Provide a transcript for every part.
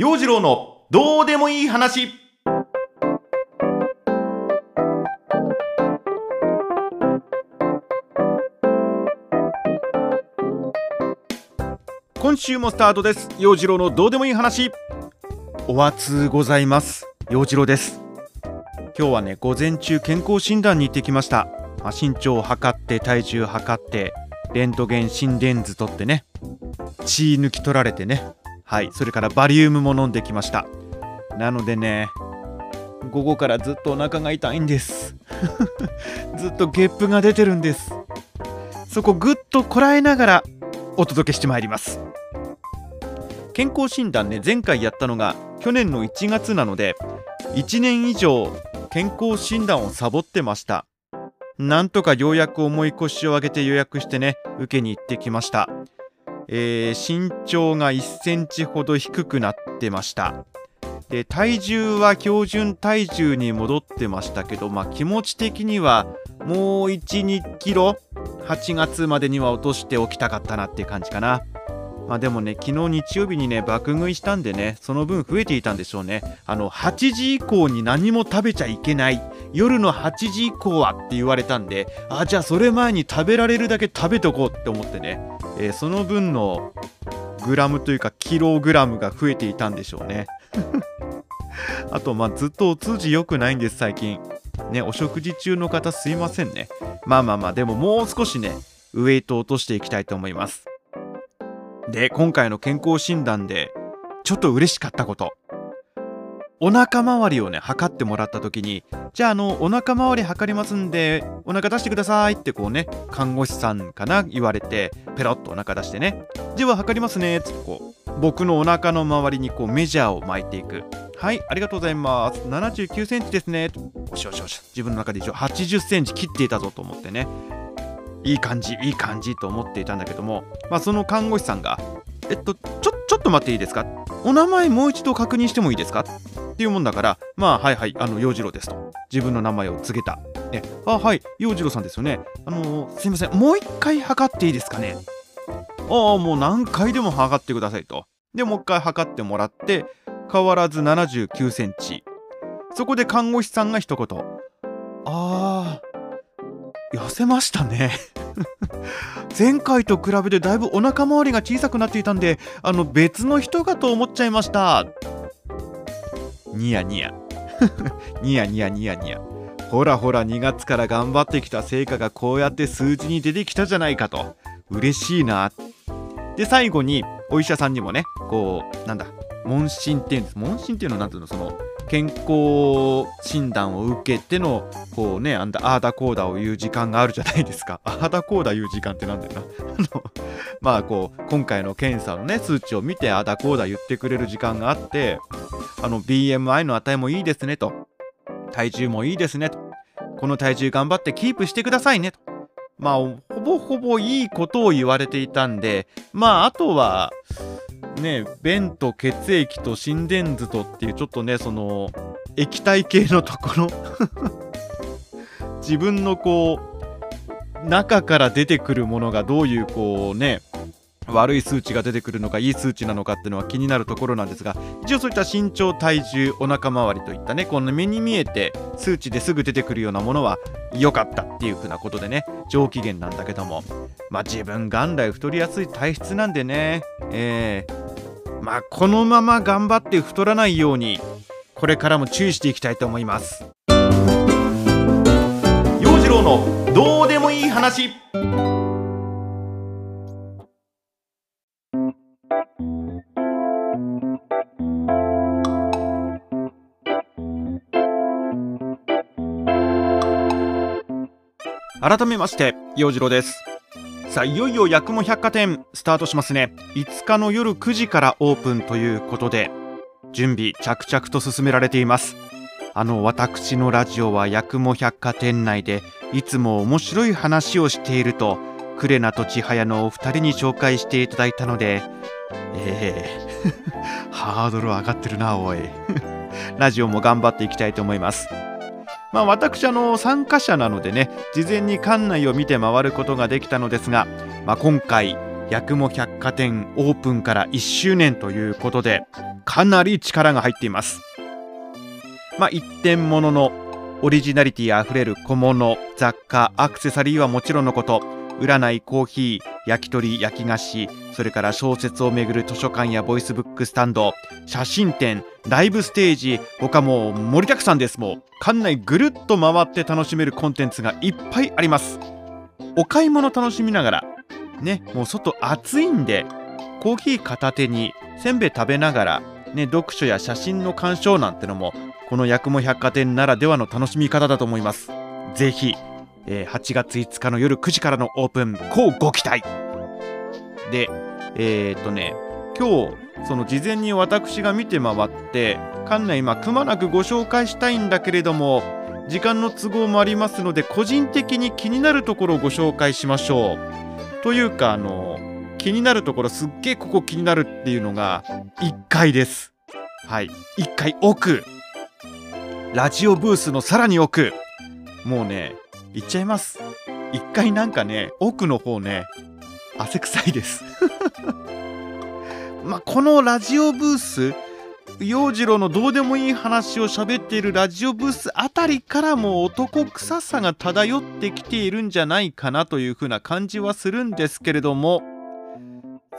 陽次郎のどうでもいい話。今週もスタートです。陽次郎のどうでもいい話。お熱ございます。陽次郎です。今日はね午前中健康診断に行ってきました、まあ、身長を測って体重を測ってレントゲン心電図取ってね血抜き取られてね。はいそれからバリウムも飲んできました。なのでね午後からずっとお腹が痛いんです。ずっとゲップが出てるんです。そこぐっとこらえながらお届けしてまいります。健康診断ね前回やったのが去年の1月なので1年以上健康診断をサボってました。なんとかようやく重い腰を上げて予約してね受けに行ってきました。えー、身長が1センチほど低くなってましたで体重は標準体重に戻ってましたけど、まあ、気持ち的にはもう12キロ8月までには落としておきたかったなっていう感じかな。まあでもね、昨日日曜日にね、爆食いしたんでね、その分増えていたんでしょうね。あの、8時以降に何も食べちゃいけない。夜の8時以降はって言われたんで、あ、じゃあそれ前に食べられるだけ食べとこうって思ってね、えー、その分のグラムというかキログラムが増えていたんでしょうね。あと、まあずっとお通じ良くないんです、最近。ね、お食事中の方すいませんね。まあまあまあ、でももう少しね、ウエイト落としていきたいと思います。で、今回の健康診断で、ちょっと嬉しかったこと。お腹周りをね、測ってもらった時に、じゃあ、あの、お腹周り測りますんで、お腹出してくださいってこうね、看護師さんかな、言われて、ペロッとお腹出してね、では測りますね、つってこう、僕のお腹の周りにこうメジャーを巻いていく。はい、ありがとうございます。79センチですね。おしおしおし。自分の中で一応80センチ切っていたぞと思ってね。いい感じ、いい感じと思っていたんだけども、まあ、その看護師さんが、えっと、ちょ、ちょっと待っていいですか？お名前もう一度確認してもいいですか？っていうもんだから、まあ、はいはい、あの、洋次郎ですと。自分の名前を告げた。ね、あ、はい、洋次郎さんですよね。あのー、すいません、もう一回測っていいですかね？ああ、もう何回でも測ってくださいと。で、もう一回測ってもらって、変わらず79センチ。そこで看護師さんが一言。あー、痩せましたね前回と比べてだいぶお腹周りが小さくなっていたんで、あの別の人かと思っちゃいました。ニヤニヤ。ニヤニヤニヤニヤ。ほらほら2月から頑張ってきた成果がこうやって数字に出てきたじゃないかと。嬉しいな。で、最後にお医者さんにもね、こう、なんだ、問診っていうんです問診っていうのは何ていうのその健康診断を受けてのこうねあんだあーだこうだを言う時間があるじゃないですか。あーだこうだ言う時間ってなんだよな。あのまあこう今回の検査のね数値を見てあーだこうだ言ってくれる時間があってあの BMI の値もいいですねと。体重もいいですねと。この体重頑張ってキープしてくださいねと。まあほぼほぼいいことを言われていたんでまああとはね便と血液と心電図とっていうちょっとねその液体系のところ。自分のこう中から出てくるものがどういうこうね悪い数値が出てくるのかいい数値なのかっていうのは気になるところなんですが一応そういった身長体重お腹周りといったねこの目に見えて数値ですぐ出てくるようなものは良かったっていうふうなことでね上機嫌なんだけどもまあ自分元来太りやすい体質なんでねえー、まあこのまま頑張って太らないようにこれからも注意していきたいと思います。陽次郎のどうでもいい話。改めまして陽次郎です。さあいよいよ八雲百貨店スタートしますね。5日の夜9時からオープンということで準備着々と進められています。あの私のラジオは八雲百貨店内でいつも面白い話をしているとクレナと千早のお二人に紹介していただいたのでええー、ハードル上がってるなおい。ラジオも頑張っていきたいと思います。まあ、私あの参加者なのでね事前に館内を見て回ることができたのですが、まあ、今回八雲百貨店オープンから1周年ということでかなり力が入っています。まあ一点物のオリジナリティあふれる小物雑貨アクセサリーはもちろんのこと占いコーヒー焼き鳥焼き菓子それから小説をめぐる図書館やボイスブックスタンド写真展ライブステージ他も盛りだくさんです。もう館内ぐるっと回って楽しめるコンテンツがいっぱいあります。お買い物楽しみながらねもう外暑いんでコーヒー片手にせんべい食べながらね読書や写真の鑑賞なんてのもこの八雲百貨店ならではの楽しみ方だと思います。ぜひ、えー、8月5日の夜9時からのオープンこうご期待。でえー、っとね今日その事前に私が見て回って館内今くまなくご紹介したいんだけれども時間の都合もありますので個人的に気になるところをご紹介しましょう。というかあの気になるところすっげえここ気になるっていうのが1階です。はい。1階奥。ラジオブースのさらに奥。もうね行っちゃいます。1階なんかね奥の方ね汗臭いです。まあこのラジオブース洋次郎のどうでもいい話を喋っているラジオブースあたりからも男臭さが漂ってきているんじゃないかなというふうな感じはするんですけれども。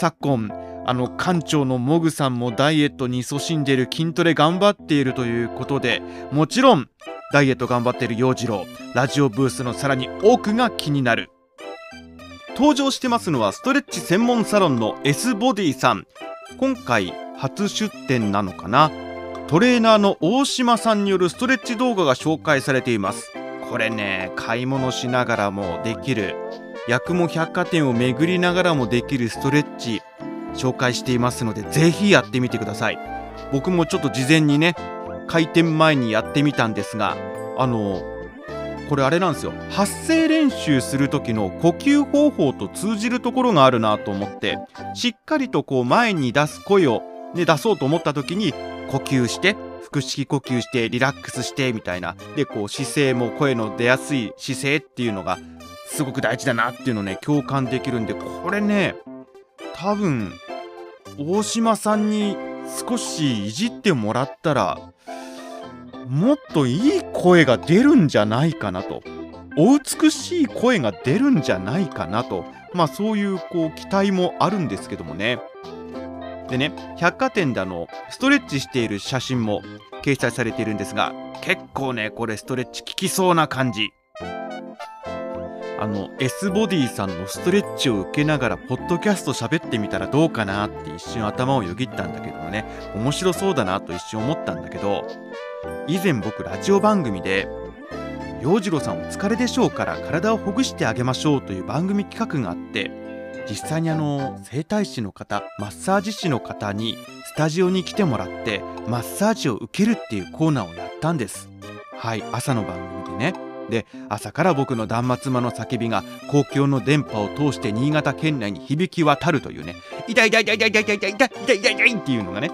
昨今あの館長のモグさんもダイエットに勤しんでいる筋トレ頑張っているということでもちろんダイエット頑張ってる洋次郎。ラジオブースのさらに奥が気になる。登場してますのはストレッチ専門サロンの S ボディさん。今回初出展なのかな？トレーナーの大島さんによるストレッチ動画が紹介されています。これね買い物しながらもできる。八雲百貨店を巡りながらもできるストレッチ紹介していますのでぜひやってみてください。僕もちょっと事前にね開店前にやってみたんですがあのこれあれなんですよ。発声練習する時の呼吸方法と通じるところがあるなと思ってしっかりとこう前に出す声を、ね、出そうと思った時に呼吸して腹式呼吸してリラックスしてみたいな。でこう姿勢も声の出やすい姿勢っていうのがすごく大事だなっていうのね共感できるんでこれね多分大島さんに少しいじってもらったらもっといい声が出るんじゃないかなと。お美しい声が出るんじゃないかなと。まあそういうこう期待もあるんですけどもね。でね百貨店であのストレッチしている写真も掲載されているんですが結構ねこれストレッチ効きそうな感じ。あの S ボディさんのストレッチを受けながらポッドキャスト喋ってみたらどうかなって一瞬頭をよぎったんだけどもね。面白そうだなと一瞬思ったんだけど。以前僕ラジオ番組で洋次郎さんお疲れでしょうから体をほぐしてあげましょうという番組企画があって実際にあの整体師の方マッサージ師の方にスタジオに来てもらってマッサージを受けるっていうコーナーをやったんです。はい朝の番組でね。で朝から僕の断末魔の叫びが公共の電波を通して新潟県内に響き渡るというね。痛い痛い痛い痛い痛い痛い痛い痛い痛い痛い痛いっていうのがね。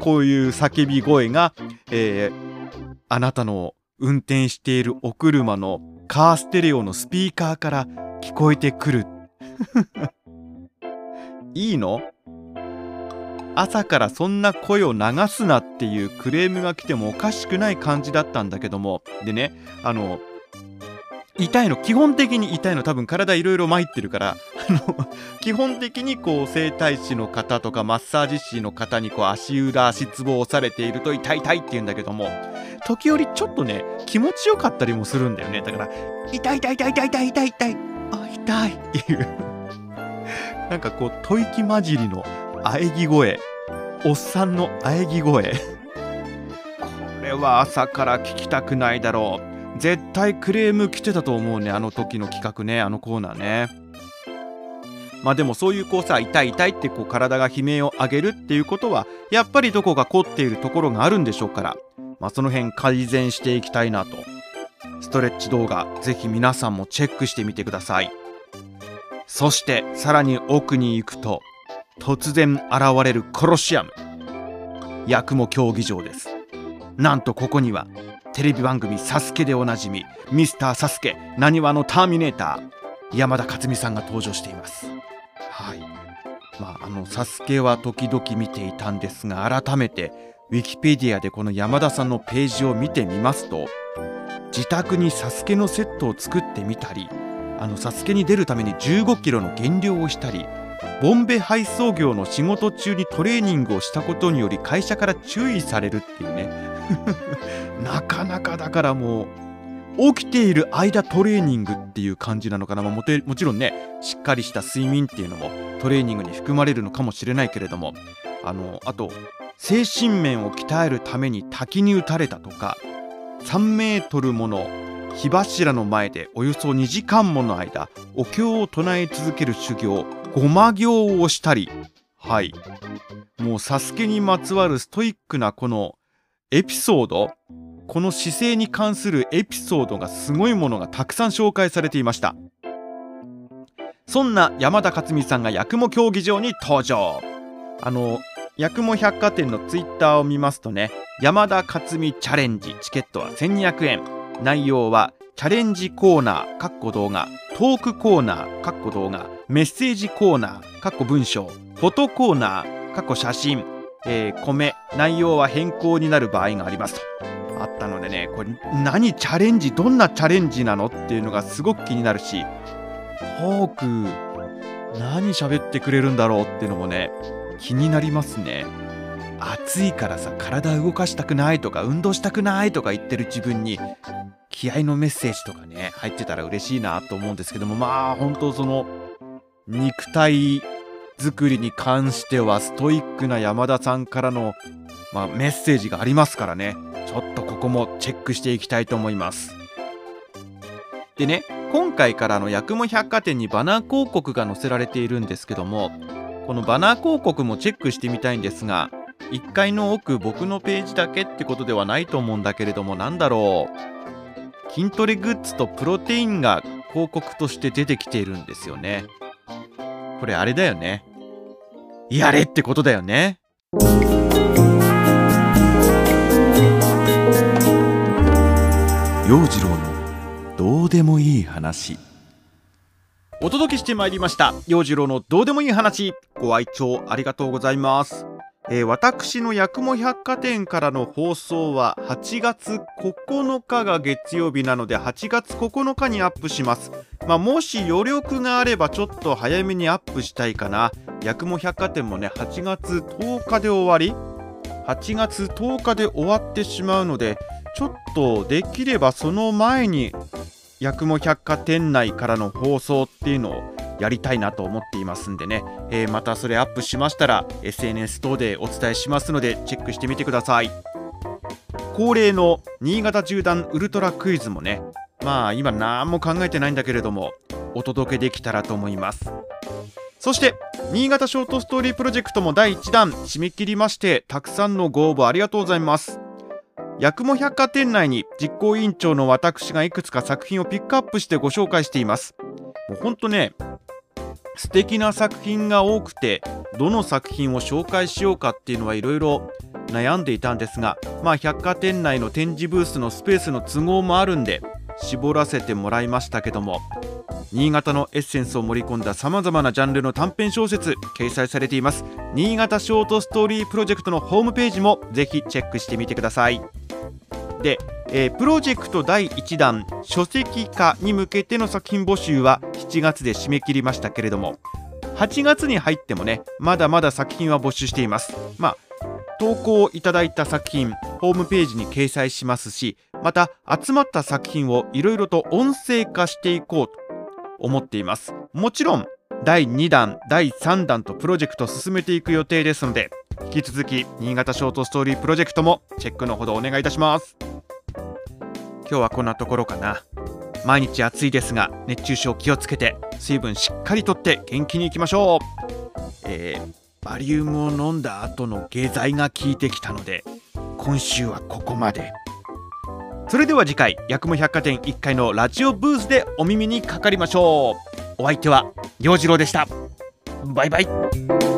こういう叫び声が、えー、あなたの運転しているお車のカーステレオのスピーカーから聞こえてくる。いいの？朝からそんな声を流すなっていうクレームが来てもおかしくない感じだったんだけども。でねあの痛いの基本的に痛いの多分体いろいろ参ってるから。あの基本的にこう整体師の方とかマッサージ師の方にこう足裏足つぼを押されていると痛い痛いって言うんだけども時折ちょっとね気持ちよかったりもするんだよね。だから痛い痛い痛い痛い痛い痛い痛い。あ痛いっていう。なんかこう吐息混じりの喘ぎ声。おっさんの喘ぎ声。これは朝から聞きたくないだろう。絶対クレーム来てたと思うねあの時の企画ねあのコーナーね。まあでもそういうこうさ痛い痛いってこう体が悲鳴を上げるっていうことはやっぱりどこか凝っているところがあるんでしょうからまあその辺改善していきたいなと。ストレッチ動画ぜひ皆さんもチェックしてみてください。そしてさらに奥に行くと突然現れるコロシアム。八雲競技場です。なんとここにはテレビ番組「サスケでおなじみミスターサスケなにわのターミネーター山田勝美さんが登場しています。はい。まあ、あのサスケは時々見ていたんですが改めてウィキペディアでこの山田さんのページを見てみますと自宅にサスケのセットを作ってみたりあのサスケに出るために15キロの減量をしたりボンベ配送業の仕事中にトレーニングをしたことにより会社から注意されるっていうね。なかなかだからもう起きている間トレーニングっていう感じなのかな、まあ、ももちろんねしっかりした睡眠っていうのもトレーニングに含まれるのかもしれないけれどもあのあと精神面を鍛えるために滝に打たれたとか3メートルもの火柱の前でおよそ2時間もの間お経を唱え続ける修行ごま行をしたりはい。もうサスケにまつわるストイックなこのエピソードこの姿勢に関するエピソードがすごいものがたくさん紹介されていました。そんな山田勝美さんが八雲競技場に登場。あの八雲百貨店のツイッターを見ますとね山田勝美チャレンジチケットは1200円。内容はチャレンジコーナー、かっこ動画、トークコーナー、かっこ動画、メッセージコーナー、かっこ文章、フォトコーナー、かっこ写真、えー、米、内容は変更になる場合がありますと。あったのでね、これ何チャレンジ、どんなチャレンジなのっていうのがすごく気になるし、トーク、何喋ってくれるんだろうっていうのもね、気になりますね。暑いからさ体動かしたくないとか運動したくないとか言ってる自分に気合のメッセージとかね入ってたら嬉しいなと思うんですけどもまあ本当その肉体作りに関してはストイックな山田さんからの、まあ、メッセージがありますからね。ちょっとここもチェックしていきたいと思います。でね今回からの八雲百貨店にバナー広告が載せられているんですけどもこのバナー広告もチェックしてみたいんですが1階の奥僕のページだけってことではないと思うんだけれども何だろう。筋トレグッズとプロテインが広告として出てきているんですよね。これあれだよね。やれってことだよね。陽次郎のどうでもいい話。お届けしてまいりました。陽次郎のどうでもいい話。ご愛聴ありがとうございますえー、私の八雲百貨店からの放送は8月9日が月曜日なので8月9日にアップします。まあ、もし余力があればちょっと早めにアップしたいかな。八雲百貨店もね、8月10日で終わり ?8 月10日で終わってしまうので、ちょっとできればその前に八雲百貨店内からの放送っていうのをやりたいなと思っていますんでね、えー、またそれアップしましたら SNS 等でお伝えしますのでチェックしてみてください。恒例の新潟縦断ウルトラクイズもねまあ今何も考えてないんだけれどもお届けできたらと思います。そして新潟ショートストーリープロジェクトも第1弾締め切りましてたくさんのご応募ありがとうございます。八雲百貨店内に実行委員長の私がいくつか作品をピックアップしてご紹介しています。もうほんとね素敵な作品が多くてどの作品を紹介しようかっていうのはいろいろ悩んでいたんですがまあ百貨店内の展示ブースのスペースの都合もあるんで絞らせてもらいましたけども新潟のエッセンスを盛り込んださまざまなジャンルの短編小説掲載されています。新潟ショートストーリープロジェクトのホームページもぜひチェックしてみてください。で、えー、プロジェクト第1弾書籍化に向けての作品募集は7月で締め切りましたけれども8月に入ってもねまだまだ作品は募集しています。まあ投稿いただいた作品ホームページに掲載しますしまた集まった作品をいろいろと音声化していこうと思っています。もちろん第2弾第3弾とプロジェクト進めていく予定ですので引き続き新潟ショートストーリープロジェクトもチェックのほどお願いいたします。今日はこんなところかな。毎日暑いですが熱中症気をつけて水分しっかりとって元気にいきましょう、えー、バリウムを飲んだ後の下剤が効いてきたので今週はここまで。それでは次回八雲百貨店1階のラジオブースでお耳にかかりましょう。お相手は陽次郎でした。バイバイ。